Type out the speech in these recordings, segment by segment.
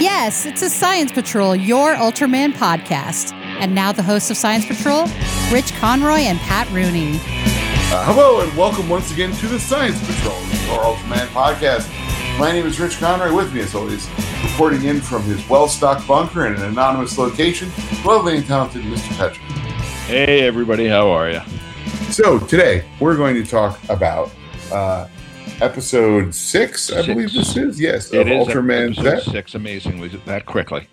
Yes, it's a Science Patrol, your Ultraman podcast. And now the hosts of Science Patrol, Rich Conroy and Pat Rooney. Uh, hello and welcome once again to the Science Patrol, your Ultraman podcast. My name is Rich Conroy. With me, as always, reporting in from his well-stocked bunker in an anonymous location, lovely and talented Mr. Patrick. Hey, everybody, how are you? So today we're going to talk about uh, episode six, I Six. believe this is. Yes, It of is Ultraman Z. six, amazingly that quickly.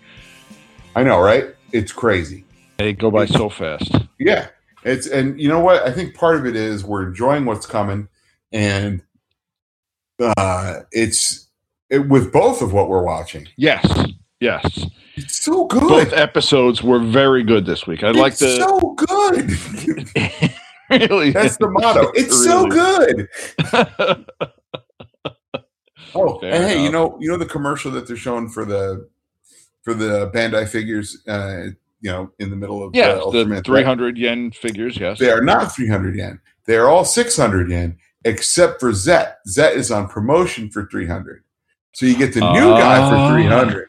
I know, right? It's crazy. They go by so fast. Yeah, it's and you know what? I think part of it is we're enjoying what's coming, and uh, it's it, with both of what we're watching. Yes, yes. It's so good. Both episodes were very good this week. I like it's the so good. really. That's the motto. It's so good. Oh, Fair hey, you know, you know the commercial that they're showing for the for the Bandai figures. Uh, you know, in the middle of yeah, uh, the Ultraman. 300 yen figures. Yes. They are not 300 yen. They are all 600 yen, except for Zett. Zett is on promotion for 300. So you get the new guy Ah. for 300.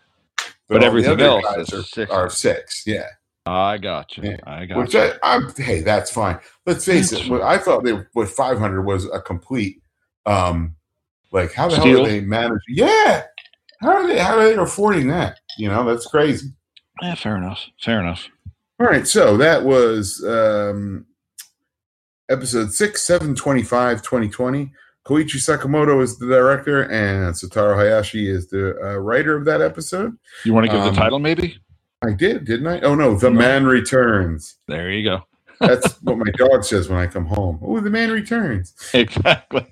But the everything else is are, six. are six. Yeah. I got you. Yeah. I got Which you. I, I'm, hey, that's fine. Let's face That's it. What I thought they what 500 was a complete, um, like how the hell are they managing? Yeah, how are they? How are they affording that? You know, that's crazy. yeah, fair enough. Fair enough. All right, so that was um, episode six, seven twenty-five, 2020. Koichi Sakamoto is the director, and Satoru Hayashi is the uh, writer of that episode. You want to give Um, the title, maybe? I did, didn't I? Oh no, The No. Man Returns. There you go. That's what my dog says when I come home. Oh, The Man Returns. Exactly.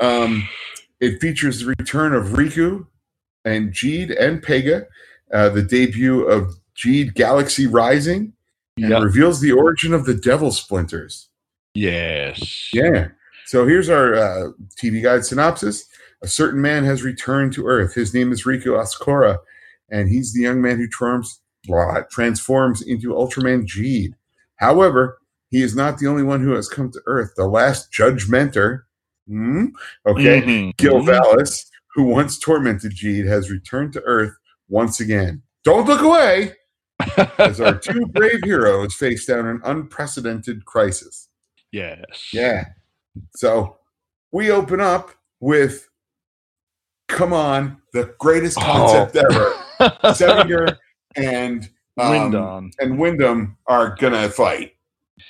Um, it features the return of Riku and Jeed and Pega, uh, the debut of Jeed Galaxy Rising, and Yeah. reveals the origin of the Devil Splinters. Yes. Yeah. So here's our uh, TV guide synopsis. A certain man has returned to Earth. His name is Riku Asakura, and he's the young man who blah, transforms into Ultraman Jeed. However, he is not the only one who has come to Earth. The last Judgmentor, hmm, okay, Mhm. Gilvalis, who once tormented Jeed, has returned to Earth once again. Don't look away as our two brave heroes face down an unprecedented crisis. yes. Yeah. So we open up with, come on, the greatest concept ever. Sevenger and um, Windom. and Windom are gonna fight.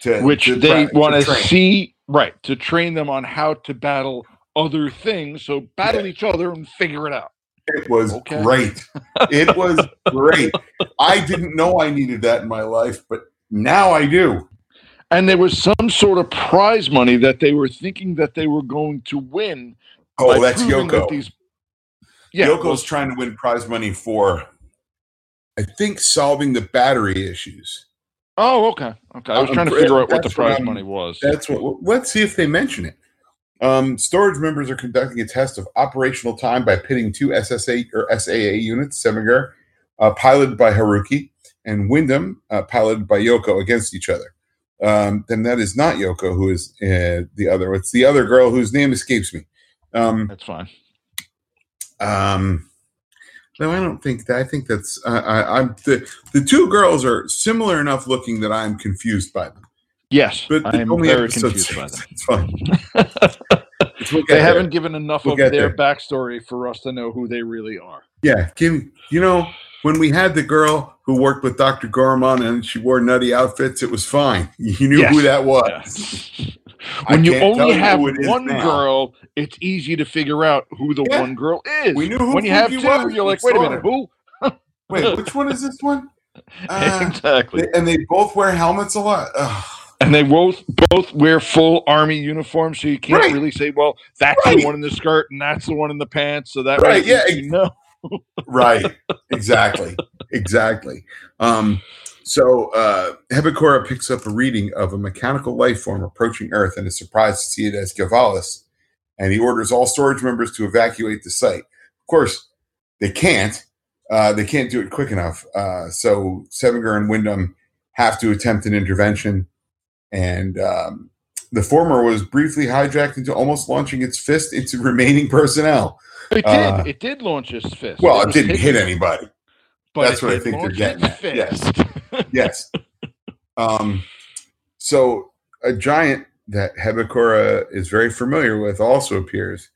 To, which to they want to see right to train them on how to battle other things so battle each other and figure it out It was Okay. great. It was great. I didn't know I needed that in my life, but now I do. and there was some sort of prize money that they were thinking that they were going to win Oh, that's proving that Yoko. these yeah Yoko's trying to win prize money for, I think, solving the battery issues. Oh okay okay i was I'm trying to figure out what the that's what prize money was That's what. Let's see if they mention it. Um, storage members are conducting a test of operational time by pitting two SSA or SAA units, Semigar, uh, piloted by Haruki, and Windom, uh, piloted by Yoko, against each other. Um, then that is not Yoko, who is uh, the other. It's the other girl whose name escapes me. Um, that's fine um, no, I don't think that. I think that's. Uh, I, I'm the the two girls are similar enough looking that I'm confused by them. yes But i am very confused by them It's fine. We'll they there. haven't given enough We'll of their there. backstory for us to know who they really are Yeah, Kim. you know when we had the girl who worked with Dr. Gorman and she wore nutty outfits, it was fine. You knew Yes. who that was. Yeah. When you only have who it is one now. girl, it's easy to figure out who the Yeah. one girl is. We knew who when you have two, was. you're like, wait a minute, who? Wait, which one is this one? Uh, exactly. they- and they both wear helmets a lot. Ugh. and they both both wear full army uniforms, so you can't Right. really say, well, that's Right. the one in the skirt and that's the one in the pants. So that Right, yeah, you know. right exactly exactly um so uh picks up a reading of a mechanical life form approaching earth and is surprised to see it as Gilvalis and he orders all storage members to evacuate the site of course they can't uh they can't do it quick enough uh so Sevenger and Windom have to attempt an intervention and um the former was briefly hijacked into almost launching its fist into remaining personnel It did. Uh, it did launch its fist. Well, it was didn't hit anybody. but that's what I think they're getting at, yes. Yes. um, so a giant that Hebikura is very familiar with also appears,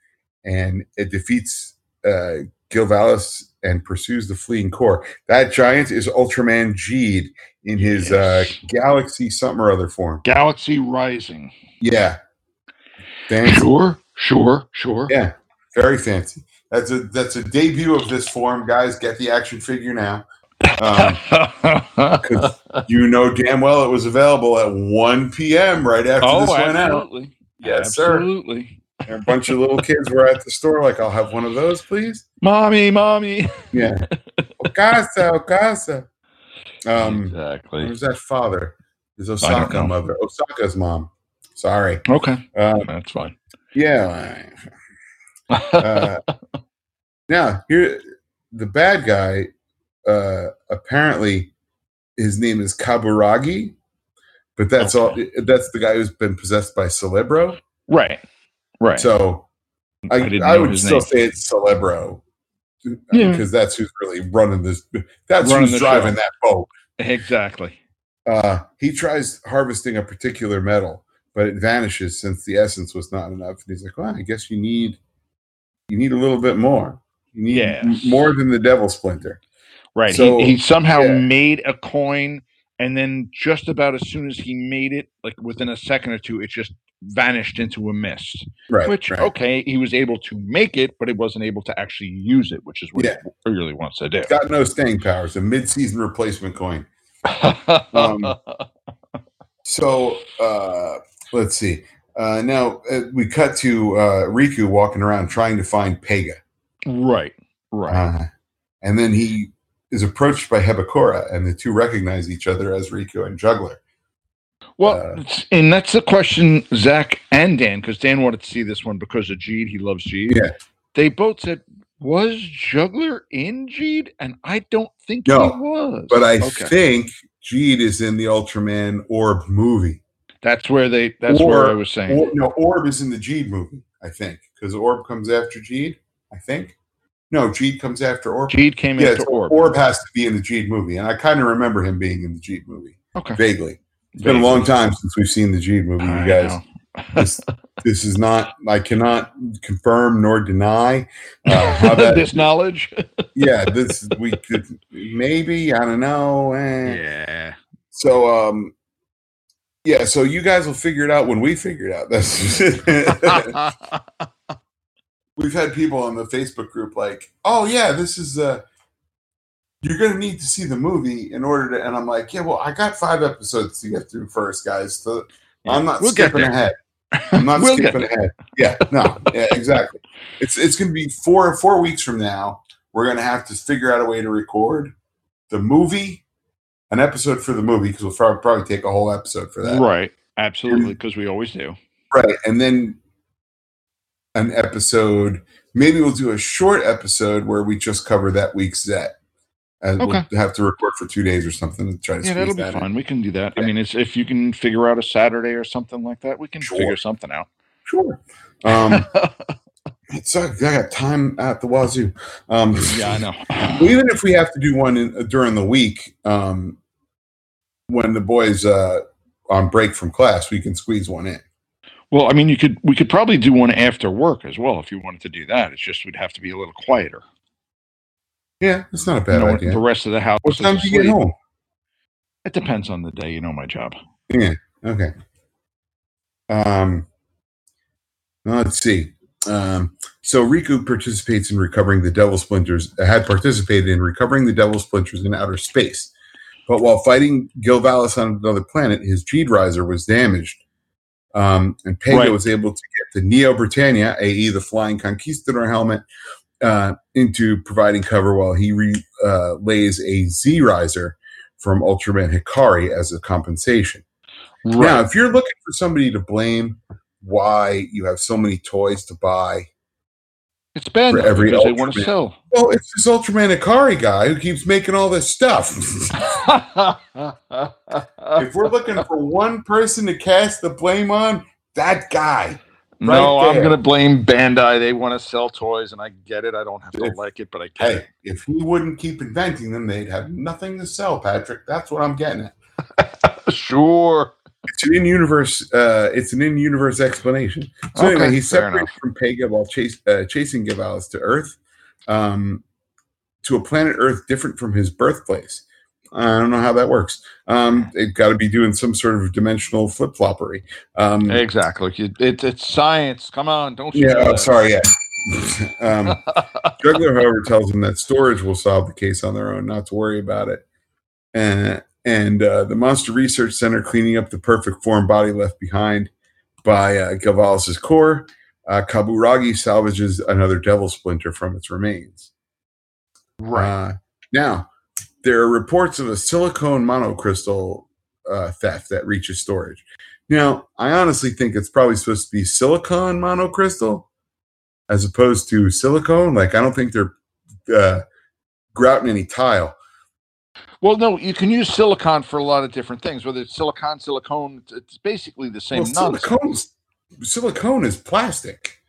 and it defeats uh, Gilvalis and pursues the fleeing core. That giant is Ultraman Jeed in his uh, Galaxy something or other form. Galaxy Rising. Yeah. Fancy. Sure, sure, sure. Yeah, very fancy. That's a that's a debut of this form, guys. Get the action figure now. Um, you know damn well it was available at 1 p.m. right after oh, this went out. absolutely. Yes, sir. absolutely. And a bunch of little kids were at the store, like, I'll have one of those, please. Mommy, mommy. Yeah. Ocasa, Ocasa. Um, exactly. who's that father? Is Osaka mother? Osaka's mom. Sorry. Okay, Uh, that's fine. yeah. Uh, now, here, the bad guy, uh, apparently, his name is Kaburagi, but that's Okay. all. That's the guy who's been possessed by Celebro. right, right. So I, didn't I, would still name. say it's Celebro. Yeah. Because that's who's really running this. That's Running who's driving show. that boat. exactly. Uh, he tries harvesting a particular metal, but it vanishes since the essence was not enough. And he's like, "Well, I guess you need you need a little bit more. You need Yes. more than the devil splinter." Right. So, he, he somehow yeah. made a coin, and then just about as soon as he made it, like within a second or two, it just vanished into a mist. Right. Which right. okay, he was able to make it, but he wasn't able to actually use it, which is what Yeah. he really wants to do. got no staying power. It's a mid-season replacement coin. Um, So uh, let's see. Uh, now uh, we cut to uh, Riku walking around trying to find Pega. right. Right. Uh, and then he is approached by Hebikura, and the two recognize each other as Riku and Juggler. Well, Uh, and that's the question Zach and Dan, because Dan wanted to see this one because of Jeed. He loves Jeed. Yeah. They both said, "Was Juggler in Jeed?" And I don't think No, he was. But I Okay. think Jeed is in the Ultraman Orb movie. that's where they. That's where I was saying. Or, no, Orb is in the Jeed movie, I think, because Orb comes after Jeed, I think. No, Jeed comes after Orb. Jeed came yeah, into Orb. Orb has to be in the Jeed movie, and I kind of remember him being in the Jeed movie Okay. vaguely. It's been a long time since we've seen the Jeed movie, you I guys. know. This, this is not. I cannot confirm nor deny uh, how that. this knowledge. yeah, this we could maybe. I don't know. eh. yeah. So, um, yeah. So you guys will figure it out when we figure it out. That's. We've had people on the Facebook group like, "Oh yeah, this is uh you're going to need to see the movie in order to." And I'm like, "Yeah, well, I got five episodes to get through first, guys. So I'm not We'll skipping ahead. I'm not We'll skipping ahead. Yeah, no, yeah, exactly. It's it's going to be four four weeks from now. We're going to have to figure out a way to record the movie, an episode for the movie because we'll probably take a whole episode for that. right. Absolutely, because we always do. Right. And then an episode, maybe we'll do a short episode where we just cover that week's Zett. And Okay. we'll have to record for two days or something to try to Yeah, that'll be that in. We can do that. I mean, it's if you can figure out a Saturday or something like that, we can Sure. figure something out. Sure. Um, it's I got time at the wazoo. Um, yeah, I know. Even if we have to do one in, during the week, um, when the boys uh, on break from class, we can squeeze one in. Well, I mean, you could we could probably do one after work as well if you wanted to do that. It's just we'd have to be a little quieter. Yeah, it's not a You bad know, idea. The rest of the house. What time do you get home? It depends on the day. You know my job. Yeah. Okay. Um. Let's see. Um, so Riku participates in recovering the Devil Splinters. Had participated in recovering the Devil Splinters in outer space, but while fighting Gilvalis on another planet, his Jeed Riser was damaged, um, and Pega Right. was able to get the Neo Britannia, i.e., the Flying Conquistador helmet, uh, into providing cover while he re, uh, lays a Z Riser from Ultraman Hikari as a compensation. Now, if you're looking for somebody to blame why you have so many toys to buy, It's bad for every because they want to sell. well, it's this Ultraman Hikari guy who keeps making all this stuff. if we're looking for one person to cast the blame on, that guy. no, Right I'm gonna blame Bandai. They want to sell toys, and I get it. I don't have to If- like it, but I get Hey, if he wouldn't keep inventing them, they'd have nothing to sell, Patrick. That's what I'm getting at. Sure. It's an in-universe. Uh, it's an in-universe explanation. So Okay, anyway, he's separated from Pega while chase, uh, chasing Gilvalis to Earth, um, to a planet Earth different from his birthplace. I don't know how that works. Um, they've got to be doing some sort of dimensional flip floppery. Um, Exactly. It, it, it's science. Come on, don't you? yeah, oh, sorry. Yeah. um, Juggler, however, tells him that storage will solve the case on their own, not to worry about it. And and uh, the Monster Research Center cleaning up the perfect form body left behind by uh, core. Uh, Kaburagi salvages another devil splinter from its remains. right. Uh, now, there are reports of a silicone monocrystal uh, theft that reaches storage. Now, I honestly think it's probably supposed to be silicon monocrystal as opposed to silicone. Like, I don't think they're uh, grouting any tile. Well, no, you can use silicon for a lot of different things. Whether it's silicon, silicone, it's- basically the same Well, silicone's, silicone is plastic.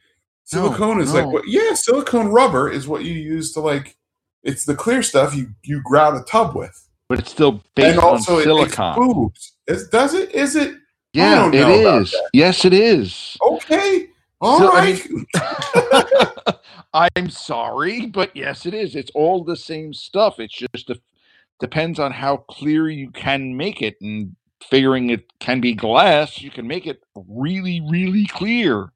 No, Silicone is like what? Yeah, silicone rubber is what you use to like. It's the clear stuff you you grout a tub with. But it's still based and also on it silicon. Is, does it? Is it? Yeah, know about. Yes, it is. Okay. all So, I right. I'm sorry, but yes, it is. It's all the same stuff. It's just a, depends on how clear you can make it, and figuring it can be glass, you can make it really, really clear.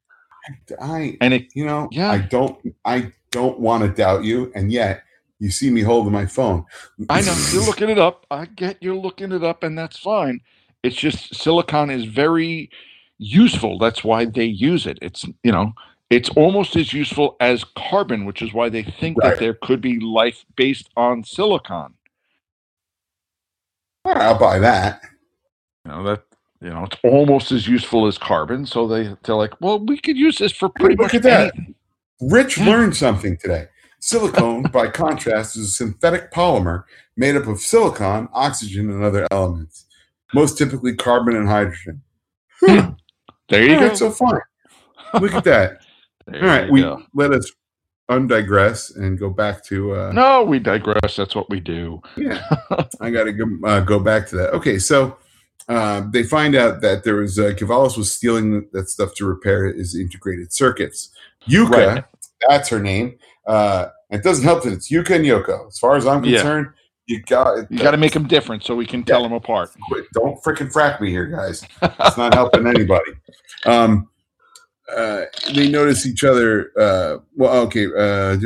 I, And it, you know, Yeah. I don't, I don't want to doubt you, and yet you see me holding my phone. I know you're looking it up. I get you're looking it up, and that's fine. It's just silicon is very useful. That's why they use it. It's you know, it's almost as useful as carbon, which is why they think Right. that there could be life based on silicon. All right, I'll buy that. You know that you know it's almost as useful as carbon. So they they're like, well, we could use this for pretty look much at that. anything. Rich Yeah. learned something today. Silicone, by contrast, is a synthetic polymer made up of silicon, oxygen, and other elements, most typically carbon and hydrogen. Hmm. Huh. There you All go. right, so far, Look at that. All right, we go. let us undigress and go back to. Uh, No, we digress. That's what we do. Yeah, I got to go, uh, go back to that. Okay, so uh, they find out that there was uh, Gilvalis was stealing that stuff to repair his integrated circuits. Yuka, Right. that's her name. Uh, it doesn't help that it's Yuka and Yoko. As far as I'm Yeah. concerned, you got You got to make them different so we can tell them apart. quit. Don't freaking frack me here, guys. It's not helping anybody. Um, uh, they notice each other. Uh, well, okay. Uh,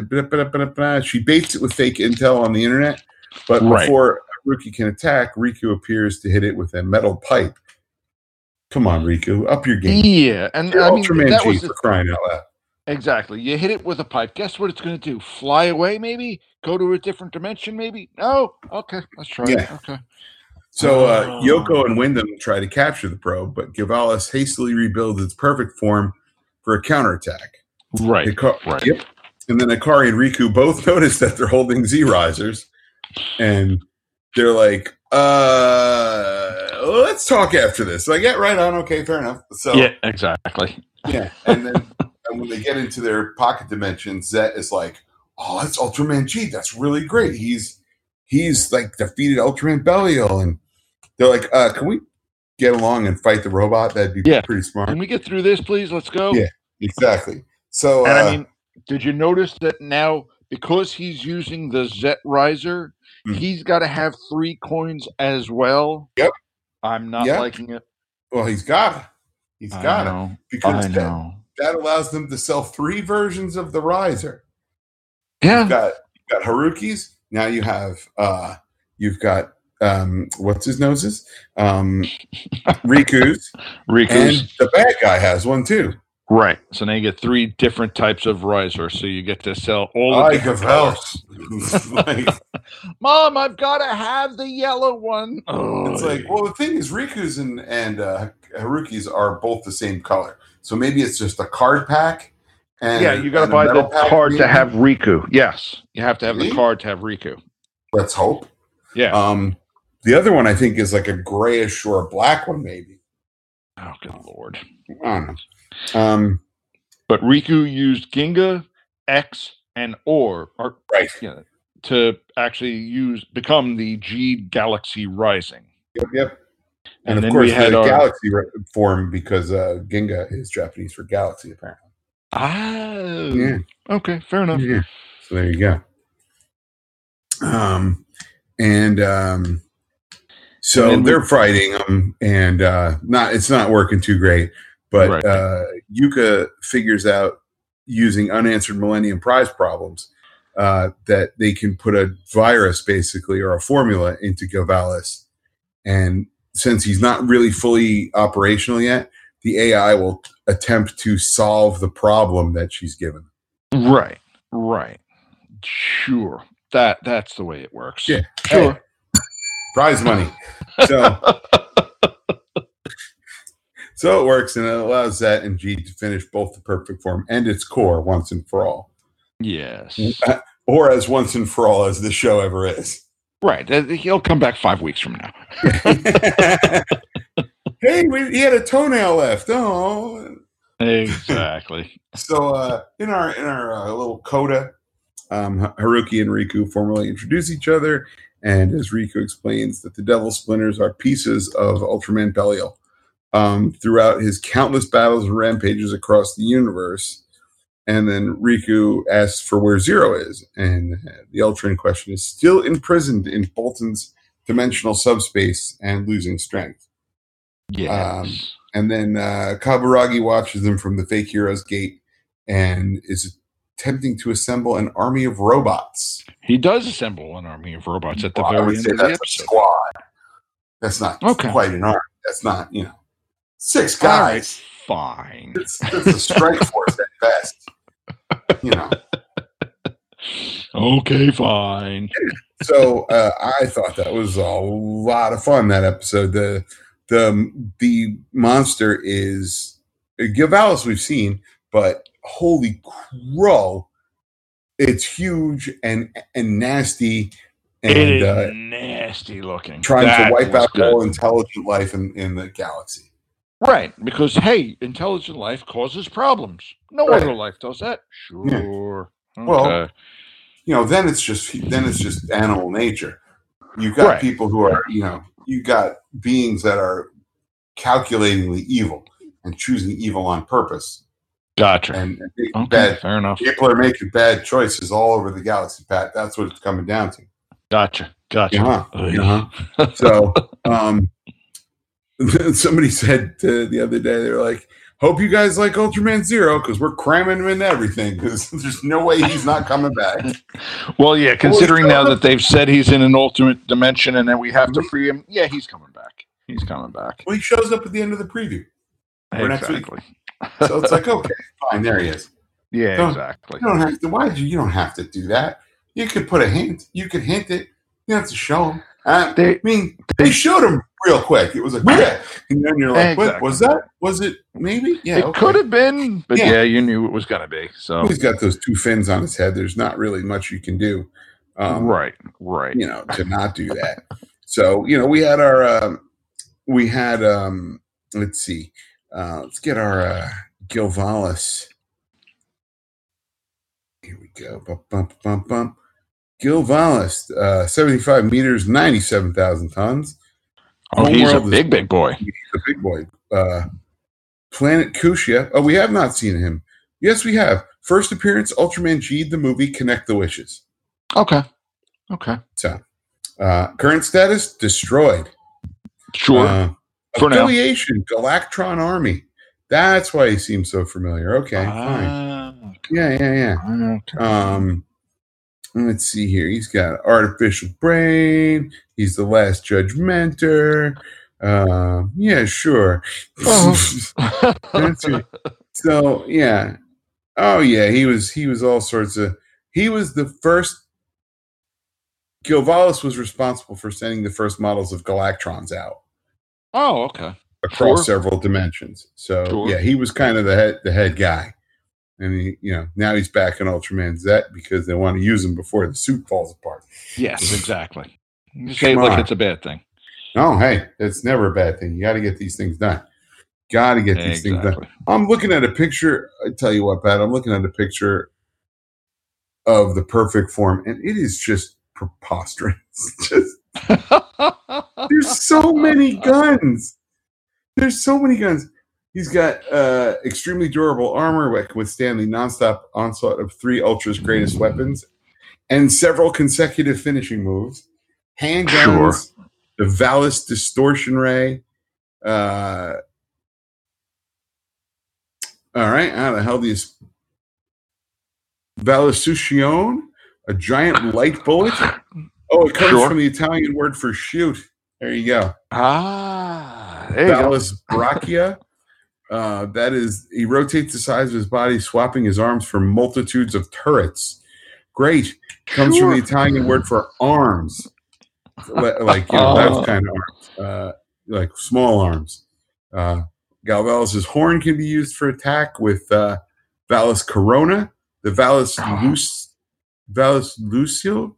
she baits it with fake intel on the internet, but Right. before Ruki can attack, Riku appears to hit it with a metal pipe. Come on, Riku, up your game. Yeah, and You're I mean Ultraman that G was for the- crying out loud. exactly. You hit it with a pipe. Guess what it's going to do? Fly away? Maybe go to a different dimension? Maybe? No. Okay, let's try it. Okay. So uh, Oh. Yoko and Windom try to capture the probe, but Gilvalis hastily rebuilds its perfect form for a counterattack. Right. Right. Yep. And then Akari and Riku both notice that they're holding Z risers, and they're like, "Uh, let's talk after this." Like, yeah, right on. Okay, fair enough. So Yeah. Exactly. yeah. And then and when they get into their pocket dimension, Zett is like, "Oh, that's Ultraman Jeed. That's really great. He's he's like defeated Ultraman Belial." And they're like, "Uh, can we get along and fight the robot? That'd be Yeah. pretty smart." Can we get through this, please? Let's go. Yeah. Exactly. So And uh, I mean, did you notice that now because he's using the Zett riser, Mhm. he's got to have three coins as well? Yep. I'm not Yep. liking it. well, he's got it. He's I got it because I that, that allows them to sell three versions of the riser. Yeah. You've got you've got Haruki's. Now you have uh you've got um what's his noses? Um Riku's Riku's and the bad guy has one too. right. So now you get three different types of riser. So you get to sell all the I different colors. house. like, Mom, I've got to have the yellow one. Oh, it's like, well, the thing is, Riku's and and uh, Haruki's are both the same color, so maybe it's just a card pack. And yeah, you got to buy the card to have Riku. Yes, you have to have the card to have Riku. Let's hope. Yeah. Um, the other one I think is like a grayish or a black one, maybe. oh, good lord. I don't know. Um, but Riku used Ginga, X, and Orb, or Right. yeah, to actually use become the Jeed Galaxy Rising. Yep. Yep. And And, of course, we had the our- galaxy form because uh, Ginga is Japanese for galaxy, apparently. Ah, Yeah. okay, fair enough. Yeah. So there you go. Um, and um, so then we- they're fighting them, and uh, not it's not working too great. But Right. uh, Yuka figures out using unanswered Millennium Prize problems uh, that they can put a virus, basically, or a formula into Gilvalis, and since he's not really fully operational yet, the AI will attempt to solve the problem that she's given. Right, right. Sure. That that's the way it works. Yeah. Sure. Prize money. So so it works and it allows that and Jeed to finish both the perfect form and its core once and for all. yes. Or as once and for all as the show ever is. Right. uh, He'll come back five weeks from now. hey, we, he had a toenail left. Oh, Exactly. so uh, in our in our uh, little coda, um, Haruki and Riku formally introduce each other, and as Riku explains that the Devil Splinters are pieces of Ultraman Belial. Um, throughout his countless battles and rampages across the universe, and then Riku asks for where Zero is, and the Ultra in question is still imprisoned in Bolton's dimensional subspace and losing strength. Yes. And then uh, Kaburagi watches them from the fake hero's gate and is attempting to assemble an army of robots. he does assemble an army of robots at the Well, very end of the episode. squad. That's not Okay. quite an army. That's not, you know, six All right, guys. fine. It's, it's a strike force at best. You know. Okay, fine. So uh, I thought that was a lot of fun. That episode. The the the monster is Gilvalis we've seen, but holy crow, it's huge and and nasty it and is uh, nasty looking. trying That to wipe out good. all intelligent life in, in the galaxy. Right, because hey, intelligent life causes problems. No Right. other life does that. Sure. Well, Okay. You know, then it's just then it's just animal nature. You've got Right. people who are you know you got beings that are calculatingly evil and choosing evil on purpose gotcha. and, and Okay, bad fair enough. people are making bad choices all over the galaxy, Pat. That's what it's coming down to. Gotcha. Gotcha. Uh-huh. Uh-huh. So, um, somebody said uh, the other day, they were like, "Hope you guys like Ultraman Zero because we're cramming him in everything because there's no way he's not coming back." Well, yeah, considering now that they've said he's in an ultimate dimension and then we have to Mhm. free him, yeah, he's coming back. He's coming back. Well, he shows up at the end of the preview, For next week. Exactly. So it's like, okay, fine, there he is. Yeah, Don't- exactly. You don't have to. Why did you? You don't have to do that. You could put a hint. You could hint it. You don't have to show him. Uh, They- I mean, they showed him real quick. It was like, yeah. and then you're like, what was that? Was it maybe? Yeah, it okay. could have been, but Yeah. yeah. you knew it was going to be. So, He's got those two fins on his head. There's not really much you can do, um, right, right. you know, to not do that. So, you know, we had our, um, we had, um, let's see, uh, let's get our uh, Gilvalis. Here we go. Bum, bum, bum, bum. Gilvalis, uh, 75 meters, 97,000 tons. Oh, he's a big, big boy. He's a big boy. Uh, Planet Kushia. Oh, we have not seen him. Yes, we have. First appearance, Ultraman Jeed, the movie Connect the Wishes. Okay. Okay. So, uh, current status destroyed. Sure. Uh, For now. affiliation, Galactron Army. That's why he seems so familiar. Okay, fine. Ah, Yeah, yeah, yeah. okay. Um, let's see here. He's got artificial brain. He's the last judgmentor. Uh, yeah, sure. Oh. Right. So yeah. Oh yeah, he was he was all sorts of he was the first Gilvalis was responsible for sending the first models of Galactrons out oh, okay. across Sure. several dimensions. So Sure. yeah, he was kind of the head the head guy. And he, you know, now he's back in Ultraman Z because they want to use him before the suit falls apart. Yes, exactly. You say like it's a bad thing. Oh, hey, it's never a bad thing. You got to get these things done. Got to get these things done. I'm looking at a picture. I tell you what, Pat, I'm looking at a picture of the perfect form, and it is just preposterous. just there's so many guns. There's so many guns. He's got uh, extremely durable armor that can withstand the nonstop onslaught of three Ultra's greatest weapons and several consecutive finishing moves. Handguns, the Valis Distortion Ray. Uh, all right, how the hell do you. Valisucion, a giant light bullet. Oh, it comes Sure. from the Italian word for shoot. There you go. ah, there you go. Valis Brachia. Uh, that is, he rotates the size of his body, swapping his arms for multitudes of turrets. Great. Comes from the Italian word for arms. Like, you know, Oh. kind of arms. Uh, like small arms. Uh, Gilvalis' horn can be used for attack with uh, Valis Corona, the Valis Oh. Luce, Valis Lucio,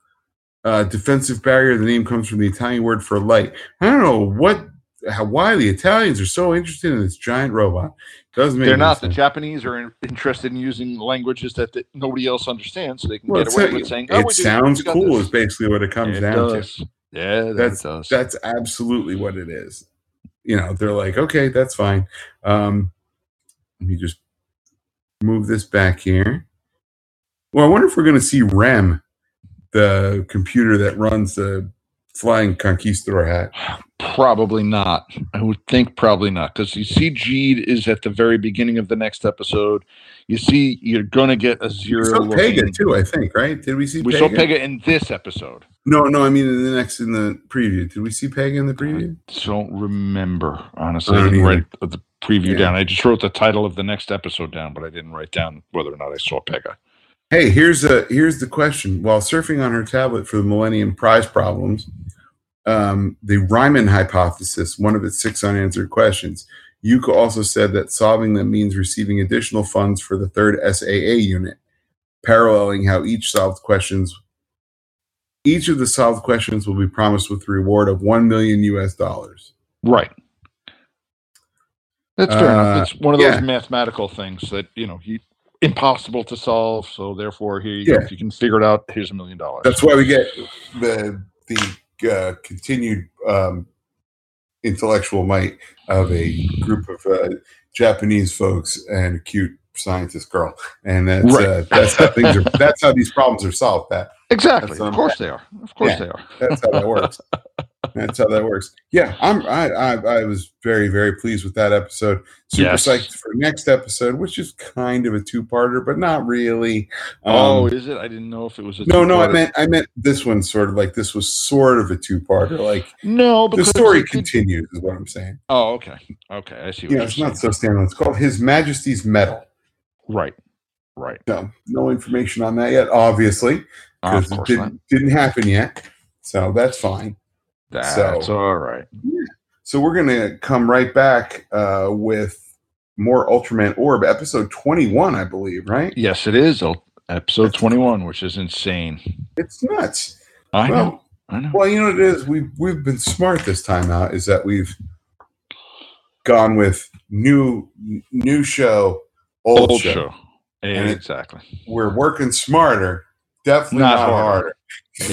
uh, defensive barrier. The name comes from the Italian word for light. I don't know what, how, why the Italians are so interested in this giant robot. Doesn't make They're not. The. Japanese are in- interested in using languages that, that nobody else understands, so they can Well, get away with saying, "Oh, it do- sounds cool. this." Is basically what it comes it down to. Yeah, that That's- does. That's absolutely what it is. You know, they're like, okay, that's fine. Um, let me just move this back here. Well, I wonder if we're going to see REM, the computer that runs the flying conquistador hat. Probably not. I would think probably not because you see, Jeed is at the very beginning of the next episode. You see, you're going to get a zero. We saw Pega looking- too, I think, right? Did we see We Pega? saw Pega in this episode. No, no, I mean in the next in the preview. Did we see Pega in the preview? Don't remember honestly. I I didn't write the preview Yeah. down. I just wrote the title of the next episode down, but I didn't write down whether or not I saw Pega. Hey, here's a here's the question. While surfing on her tablet for the Millennium Prize problems, um, the Riemann hypothesis, one of its six unanswered questions, Yuka also said that solving them means receiving additional funds for the third SAA unit, paralleling how each solved questions each of the solved questions will be promised with a reward of one million US dollars. Right. That's fair Uh, enough. It's one of those yeah. mathematical things that you know he impossible to solve. So therefore, here you go. Yeah. If you can figure it out, here's a million dollars. That's why we get the the uh, continued um, intellectual might of a group of uh, Japanese folks and a cute scientist girl, and that's uh, that's how things are. That's how these problems are solved. Pat. exactly. That's what Of course they are. Of course Yeah. they are. That's how that works. That's how that works. Yeah, I'm. I, I I was very very pleased with that episode. Super Yes. psyched for next episode, which is kind of a two parter, but not really. oh, Um, is it? I didn't know if it was a no, no, I meant I meant this one sort of like this was sort of a two parter. Like no. the story it did- continues, is what I'm saying. Oh, okay. Okay, I see. What Yeah, it's not so standalone. It's called His Majesty's Medal. right. Right. No, no information on that yet, obviously, because it course not. didn't, didn't happen yet. So that's fine. That's so- all right. So we're gonna come right back uh, with more Ultraman Orb, episode 21, I believe. Right? Yes, it is. Episode 21, which is insane. It's nuts. I well, know. I know. Well, you know what it is. We've we've been smart this time out. Is that we've gone with new new show, old, Old show. show. And it- exactly. We're working smarter, definitely Not not, harder.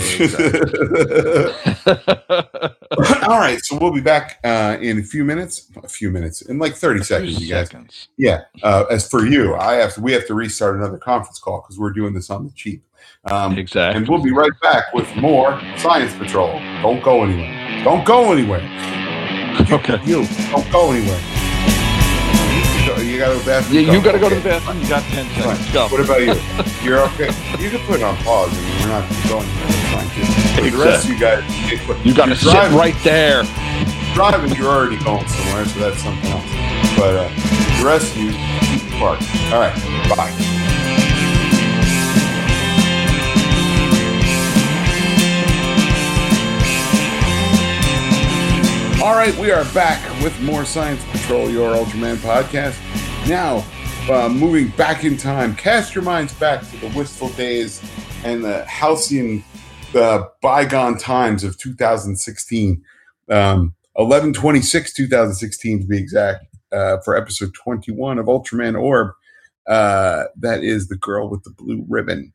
harder. All right, so we'll be back uh, in a few minutes. A few minutes, in like thirty seconds, you guys. Seconds. Yeah. Uh, as for you, I have to. We have to restart another conference call because we're doing this on the cheap. Um, Exactly. and we'll be right back with more Science Patrol. Don't go anywhere. Don't go anywhere. okay. You don't go anywhere. You got to go to the bathroom. Yeah, you got to go to the bathroom. You got 10 seconds. Go. What about you? You're okay. You can put it on pause. I mean, we're not going anywhere. It's fine too. But the rest of you guys, You got to sit driving, right there. Driving, you're already going somewhere, so that's something else. But uh, the rest of you, keep the park. All right. Bye. All right, we are back with more Science Patrol, your Ultraman podcast. Now, uh, moving back in time, cast your minds back to the wistful days and the halcyon, the bygone times of 2016. Um, 11 26 2016 to be exact uh, for episode 21 of Ultraman Orb. Uh, that is the girl with the blue ribbon.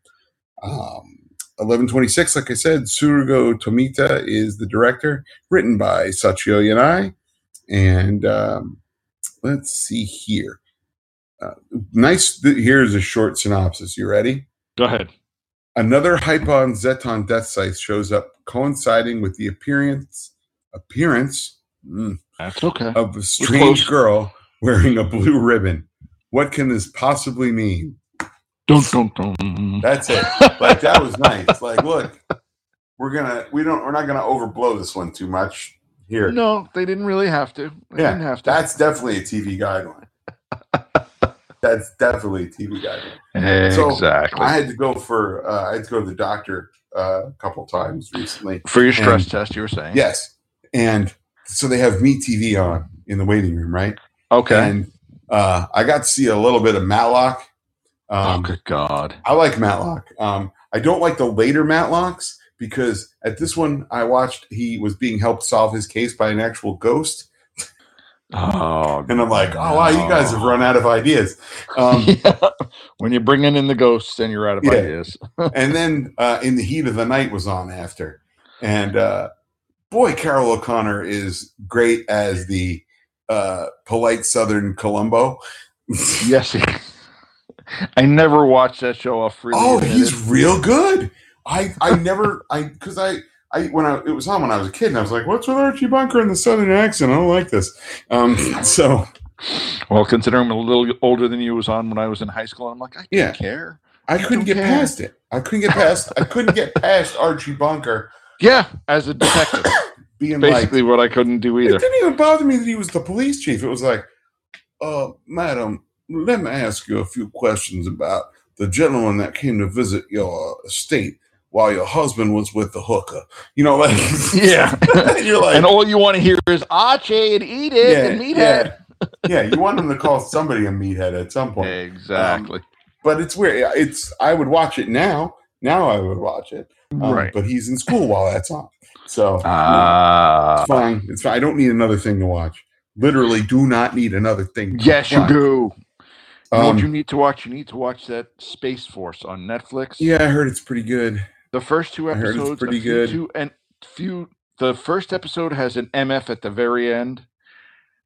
Um, 1126, like I said, Tsurugo Tomita is the director, written by Sachio Yanai. And um, let's see here. Uh, nice. Th- here's a short synopsis. You ready? Go ahead. Another Hyper Zetton death scythe shows up, coinciding with the appearance appearance mm, That's okay. of a strange girl wearing a blue ribbon. What can this possibly mean? Dun, dun, dun. That's it. Like that was nice. Like, look, we're gonna we don't we're not gonna overblow this one too much here. No, they didn't really have to. They Yeah, didn't have to. That's definitely a TV guideline. That's definitely a TV. So, exactly. I had to go for uh, I had to go to the doctor uh, a couple times recently. For your stress and- test, you were saying. Yes, and so they have Me TV on in the waiting room, right? Okay. And uh, I got to see a little bit of Matlock. oh, Um, good God. I like Matlock. Um, I don't like the later Matlocks because at this one I watched, he was being helped solve his case by an actual ghost, Oh, and I'm like, oh wow, you guys have run out of ideas. Um, yeah. When you're bringing in the ghosts, and you're out of Yeah. ideas. and then uh, in the heat of the night was on after, and uh, boy, Carroll O'Connor is great as the uh, polite Southern Columbo. yes. he- I never watched that show off freely. Oh, admitted. he's real good. I I never I because I I when I it was on when I was a kid and I was like, what's with Archie Bunker and the Southern accent? I don't like this. Um, so well, considering I'm a little older than you was on when I was in high school. I'm like, I don't Yeah. care. I couldn't get care. past it. I couldn't get past. I couldn't get past Archie Bunker Yeah, as a detective. being like. Basically, what I couldn't do either. It didn't even bother me that he was the police chief. It was like, uh, madam, let me ask you a few questions about the gentleman that came to visit your estate while your husband was with the hooker. You know, like Yeah. you're like, and all you want to hear is Archie and eat it Yeah, and meathead. yeah, you want them to call somebody a meathead at some point. Exactly. But it's weird. It's I would watch it now. Now I would watch it. Um, right. But he's in school while that's on. So Ah. it's fine. It's fine. I don't need another thing to watch. Literally do not need another thing. to yes, you watch. do. You know what Um, you need to watch? You need to watch that Space Force on Netflix. yeah, I heard it's pretty good. The first two I heard it's episodes, pretty good. Two, and few. The first episode has an MF at the very end.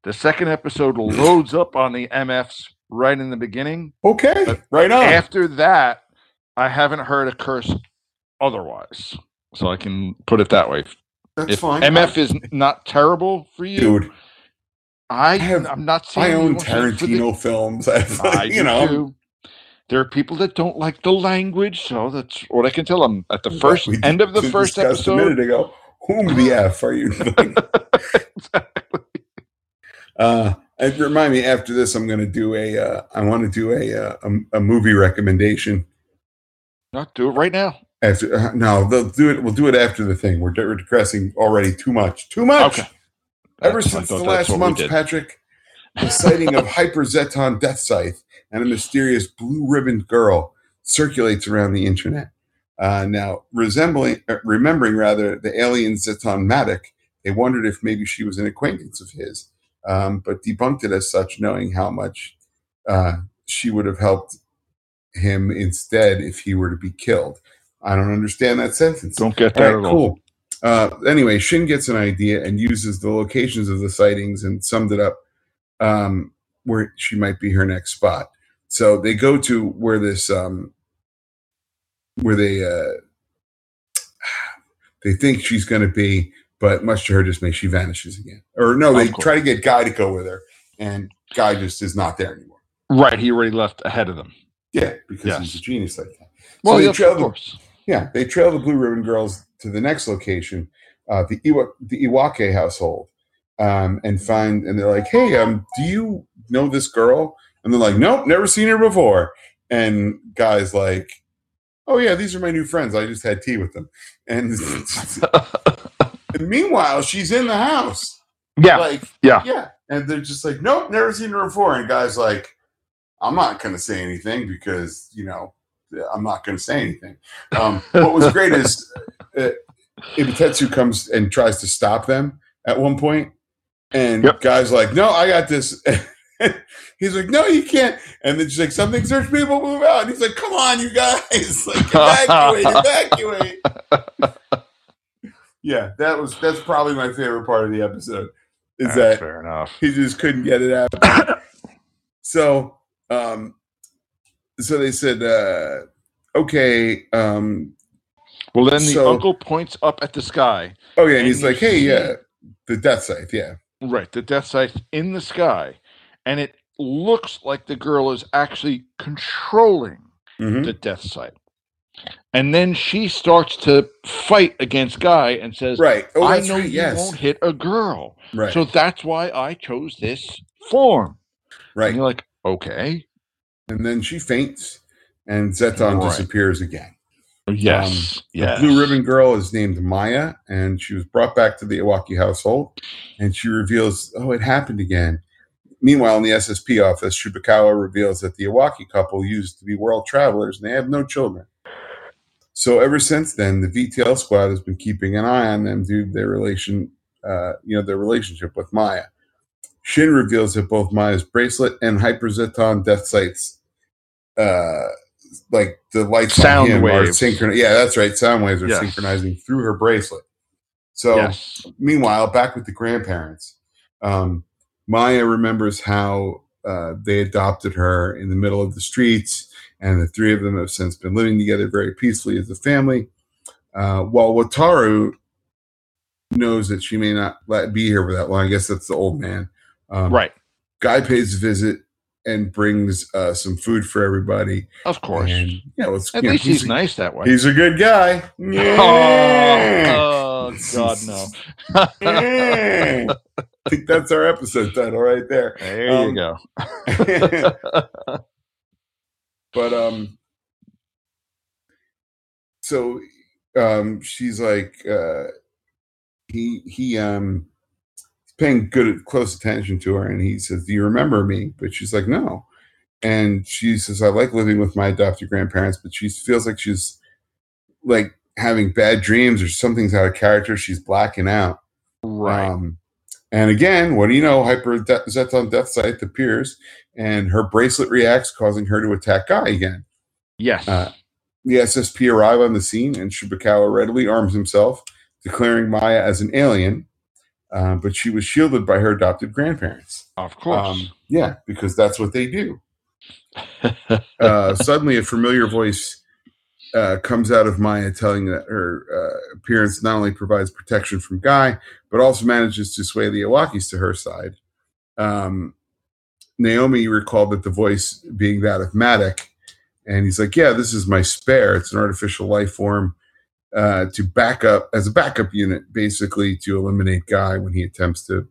The second episode loads up on the MFs right in the beginning. Okay, But right on. After that, I haven't heard a curse otherwise. So I can put it that way. That's if fine. MF is not terrible for you, dude. I, I have- I'm not saying I own don't hate for the- Tarantino films. I, I you do know, too. There are people that don't like the language, so that's what I can tell them. At the first we end of the first discussed a episode, minute ago. Whom the f are you? uh, and remind me after this, I'm going to do a. Uh, I want to do a, uh, a a movie recommendation. not do it right now. After uh, no, they'll do it. We'll do it after the thing. We're, we're digressing already too much. Too much. Okay. Ever That's- since the last month. Patrick, the sighting of Hyperzeton Death Scythe and a mysterious blue ribboned girl circulates around the internet. Uh, now, resembling, uh, remembering rather the alien Zeton Matic, they wondered if maybe she was an acquaintance of his, um, but debunked it as such, knowing how much uh, she would have helped him instead if he were to be killed. I don't understand that sentence. Don't get that right, at all. cool. Uh, anyway, Shin gets an idea and uses the locations of the sightings and summed it up um, where she might be her next spot. So they go to where this, um, where they uh, they think she's going to be, but much to her dismay, she vanishes again. Or no, they try to get Guy to go with her, and Guy just is not there anymore. Right, he already left ahead of them. Yeah, because Yes. he's a genius like that. Well, they yes, trail of the- course. Yeah, they trail the Blue Ribbon Girls to the next location, uh, the Iwa- the Iwake household, um, and find and they're like, "Hey, um, do you know this girl?" And they're like, "Nope, never seen her before." And guys like, "Oh yeah, these are my new friends. I just had tea with them." And, and meanwhile, she's in the house, yeah, like, yeah. yeah, and they're just like, "Nope, never seen her before." And guys like, "I'm not going to say anything because you know." I'm not going to say anything. Um, what was great is uh, Ibutetsu comes and tries to stop them at one point, and Yep. guys like, "No, I got this." he's like, no, you can't. And then she's like, something search people move out. And he's like, come on, you guys, like evacuate, evacuate. yeah, that was that's probably my favorite part of the episode. Is That's that fair enough? he just couldn't get it out. so, um, so they said, uh, okay, um, Well, then the So- uncle points up at the sky. okay, and And he's like, hey, yeah, the death site, yeah, Right, the death site in the sky, and it looks like the girl is actually controlling Mhm. the Death Scythe. And then she starts to fight against Guy and says, right. Oh, I know right. you Yes, won't hit a girl. right, So that's why I chose this form. right. And you're like, okay. And then she faints, and Zetton Right. disappears again. Yes. Um, The yes. blue ribbon girl is named Maya, and she was brought back to the Iwaki household. And she reveals, oh, it happened again. Meanwhile, in the SSP office, Shibukawa reveals that the Iwaki couple used to be world travelers and they have no children. So ever since then, the VTL squad has been keeping an eye on them due to their relation, uh, you know, their relationship with Maya. Shin reveals that both Maya's bracelet and Hyper Zetton Death Scythes, uh, like the lights Sound on him are waves. synchronized. Yeah, that's right. Sound waves are Yes. synchronizing through her bracelet. So yes. meanwhile, back with the grandparents, um, Maya remembers how uh, they adopted her in the middle of the streets, and the three of them have since been living together very peacefully as a family. Uh, while Wataru knows that she may not let be here for that long, I guess that's the old man. Um, right. Guy pays a visit and brings uh, some food for everybody. Of course. And yeah, At you know, least he's, a- nice that way. He's a good guy. Yeah. Oh, oh, God, no. I think that's our episode title right there. there Um, you go. but um so um she's like uh he he um he's paying good close attention to her and he says do you remember me but she's like no and she says i like living with my adopted grandparents but she feels like she's like having bad dreams or something's out of character she's blacking out right. um, and again, what do you know? Hyper De- Zetton Death Scythe appears, and her bracelet reacts, causing her to attack Guy again. yes. uh, The SSP arrive on the scene, and Shibukawa readily arms himself, declaring Maya as an alien. Uh, but she was shielded by her adopted grandparents. of course. Um, yeah, because that's what they do. Uh, suddenly, a familiar voice uh, comes out of Maya telling that her uh, appearance not only provides protection from Guy, but also manages to sway the Iwakis to her side. Um, Naomi recalled that the voice being that of Matic, and he's like, "Yeah, this is my spare. It's an artificial life form uh, to back up as a backup unit, basically to eliminate Guy when he attempts to,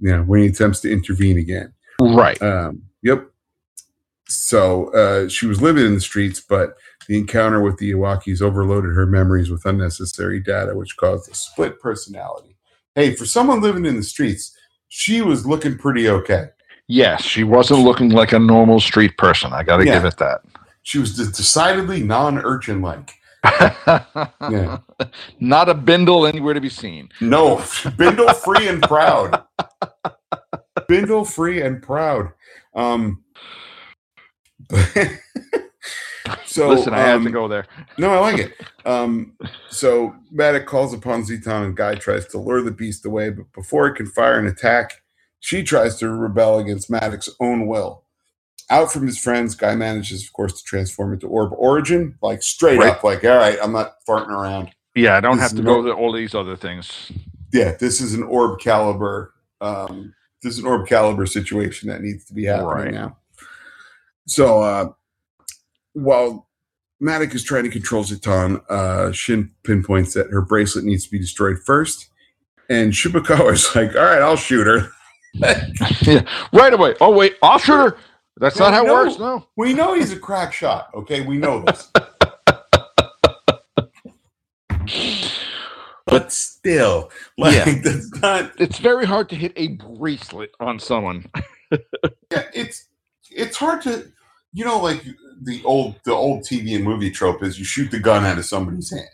you know, when he attempts to intervene again." right. Um, yep. So uh, she was living in the streets, but the encounter with the Iwakis overloaded her memories with unnecessary data, which caused a split personality. Hey, for someone living in the streets, she was looking pretty okay. Yes, she wasn't looking like a normal street person. I got to Yeah. give it that. She was decidedly non-urchin like. Yeah. Not a bindle anywhere to be seen. No, Bindle free and proud. Bindle free and proud. Um, so Listen, I had to um, go there. No, I like it. Um, so Maddox calls upon Zetton and Guy tries to lure the beast away, but before it can fire an attack, she tries to rebel against Maddox's own will. Out from his friends, Guy manages, of course, to transform into Orb Origin, like straight Right. up, like, all right, I'm not farting around. Yeah, I don't This have to go to all these other things. Yeah, this is an Orbcalibur. Um, this is an Orbcalibur situation that needs to be happening Right. now. So uh, while Matic is trying to control Zetton, uh, Shin pinpoints that her bracelet needs to be destroyed first. And Shibukawa is like, all right, I'll shoot her. yeah, right away. Oh wait, I'll shoot her. That's No, not how it works. No. We know he's a crack shot. Okay, we know this. but still, like, Yeah. that's not. It's very hard to hit a bracelet on someone. Yeah, it's it's hard to, you know, like the old the old TV and movie trope is you shoot the gun out of somebody's hand.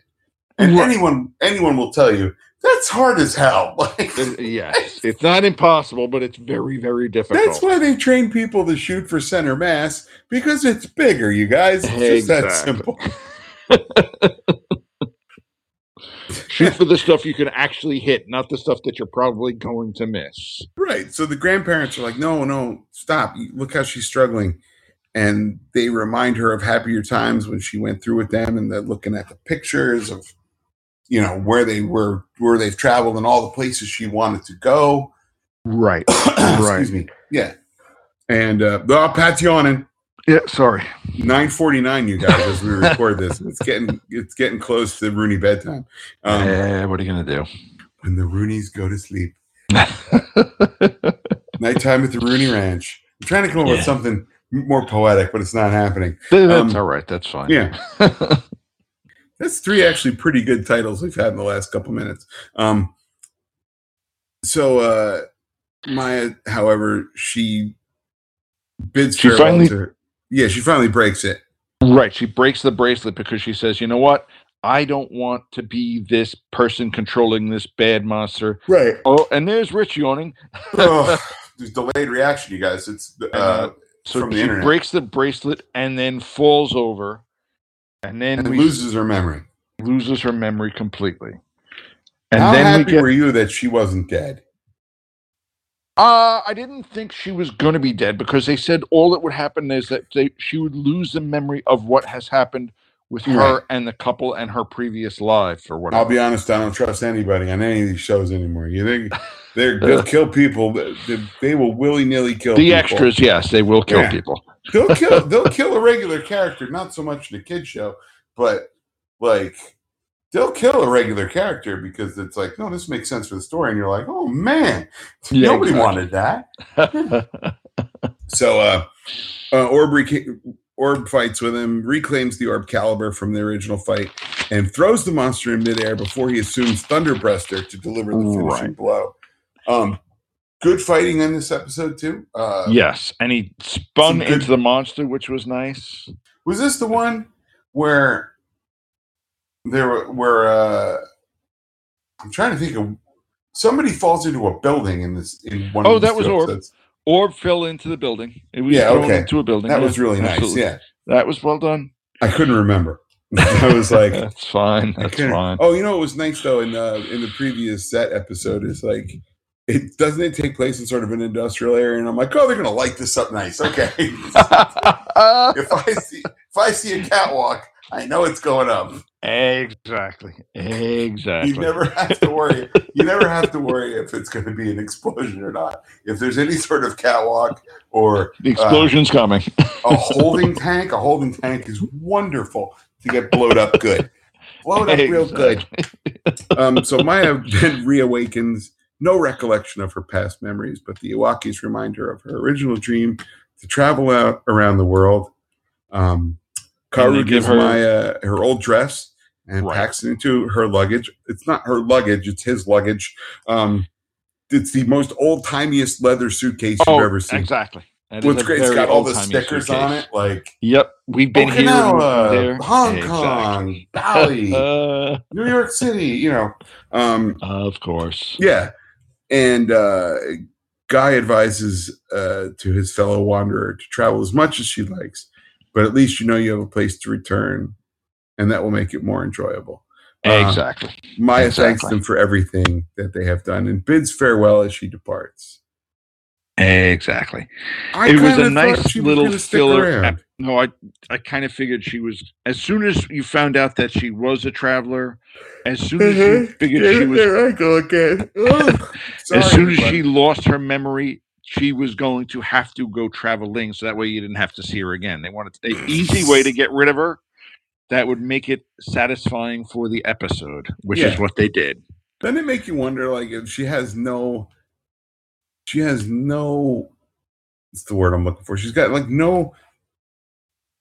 And Right. anyone anyone will tell you that's hard as hell. Like yes, it's not impossible, but it's very, very difficult. that's why they train people to shoot for center mass because it's bigger, you guys. It's just that simple. Shoot for the stuff you can actually hit, not the stuff that you're probably going to miss. Right. So the grandparents are like, no, no, stop. Look how she's struggling. And they remind her of happier times when she went through with them and they're looking at the pictures of, you know, where they were, where they've traveled and all the places she wanted to go. Right. Excuse me. Yeah. And uh oh, Pat's yawning. Yeah. Sorry. 949, you guys, as we record this. It's getting it's getting close to Rooney bedtime. Um, Eh, what are you gonna do? when the Roonies go to sleep. Nighttime at the Rooney Ranch. I'm trying to come up with something more poetic, but it's not happening. That's Um, all right. That's fine. Yeah. That's three actually pretty good titles we've had in the last couple minutes. Um, so uh, Maya, however, she bids She farewell finally- to her. Yeah, she finally breaks it. Right. She breaks the bracelet because she says, you know what? I don't want to be this person controlling this bad monster. Right. Oh, and there's Rich yawning. oh, there's delayed reaction, you guys. It's uh, So From the she internet. breaks the bracelet and then falls over. And then and loses her memory. loses her memory completely. And How then happy we get were you that she wasn't dead? Uh, I didn't think she was going to be dead because they said all that would happen is that they, she would lose the memory of what has happened with her and the couple and her previous life or whatever. I'll be honest, I don't trust anybody on any of these shows anymore. You think they're, they'll kill people? They, they will willy nilly kill the people. extras, yes, they will kill Yeah. people. They'll kill. They'll kill a regular character, not so much in a kid show, but like they'll kill a regular character because it's like, no, this makes sense for the story, and you're like, oh man, Yeah, nobody exactly. wanted that. So, uh, uh, Orb reca- Orb fights with him, reclaims the Orbcalibur from the original fight, and throws the monster in midair before he assumes Thunder Breastar to deliver the finishing Right. blow. Um, good fighting in this episode too. Uh, yes, and he spun good- into the monster, which was nice. Was this the one where there were where uh I'm trying to think of somebody falls into a building in this in one Oh, of that was two Orb. Orb fell into the building. It was Yeah, thrown okay. into a building. That Yeah, was really nice. absolutely. Yeah. that was well done. I couldn't remember. I was like That's fine. That's fine. Oh, you know what was nice though in the in the previous set episode is like it doesn't it take place in sort of an industrial area and I'm like, oh, they're gonna light this up nice. Okay. if I see if I see a catwalk, I know it's going up. exactly. Exactly. You never have to worry. You never have to worry if it's going to be an explosion or not. If there's any sort of catwalk or the explosion's coming. a holding tank, a holding tank is wonderful to get blowed up good. Blow it up real good. Um, so Maya then reawakens, no recollection of her past memories, but the Iwakis remind her of her original dream to travel out around the world. Um, Karu gives her- Maya her old dress and Right. packs it into her luggage. It's not her luggage; it's his luggage. Um, it's the most old timiest leather suitcase you've Oh, ever seen. exactly. That What's great? It's got all the stickers on it, like Yep, we've been here, Okinawa, been there. Hong Exactly. Kong, Bali, Uh, New York City. You know, um, of course. yeah. And uh, Guy advises uh, to his fellow wanderer to travel as much as she likes, but at least you know you have a place to return, and that will make it more enjoyable. Uh, Exactly. Maya thanks them for everything that they have done and bids farewell as she departs. Exactly. I it was a nice little filler. around. No, I I kind of figured she was. As soon as you found out that she was a traveler, as soon as you figured she was, There I go again. Ugh. Sorry, as soon as everybody. she lost her memory, she was going to have to go traveling. So that way you didn't have to see her again. They wanted an easy way to get rid of her that would make it satisfying for the episode, which is what they did. Doesn't it make you wonder, like, if she has no, she has no, what's the word I'm looking for? She's got like no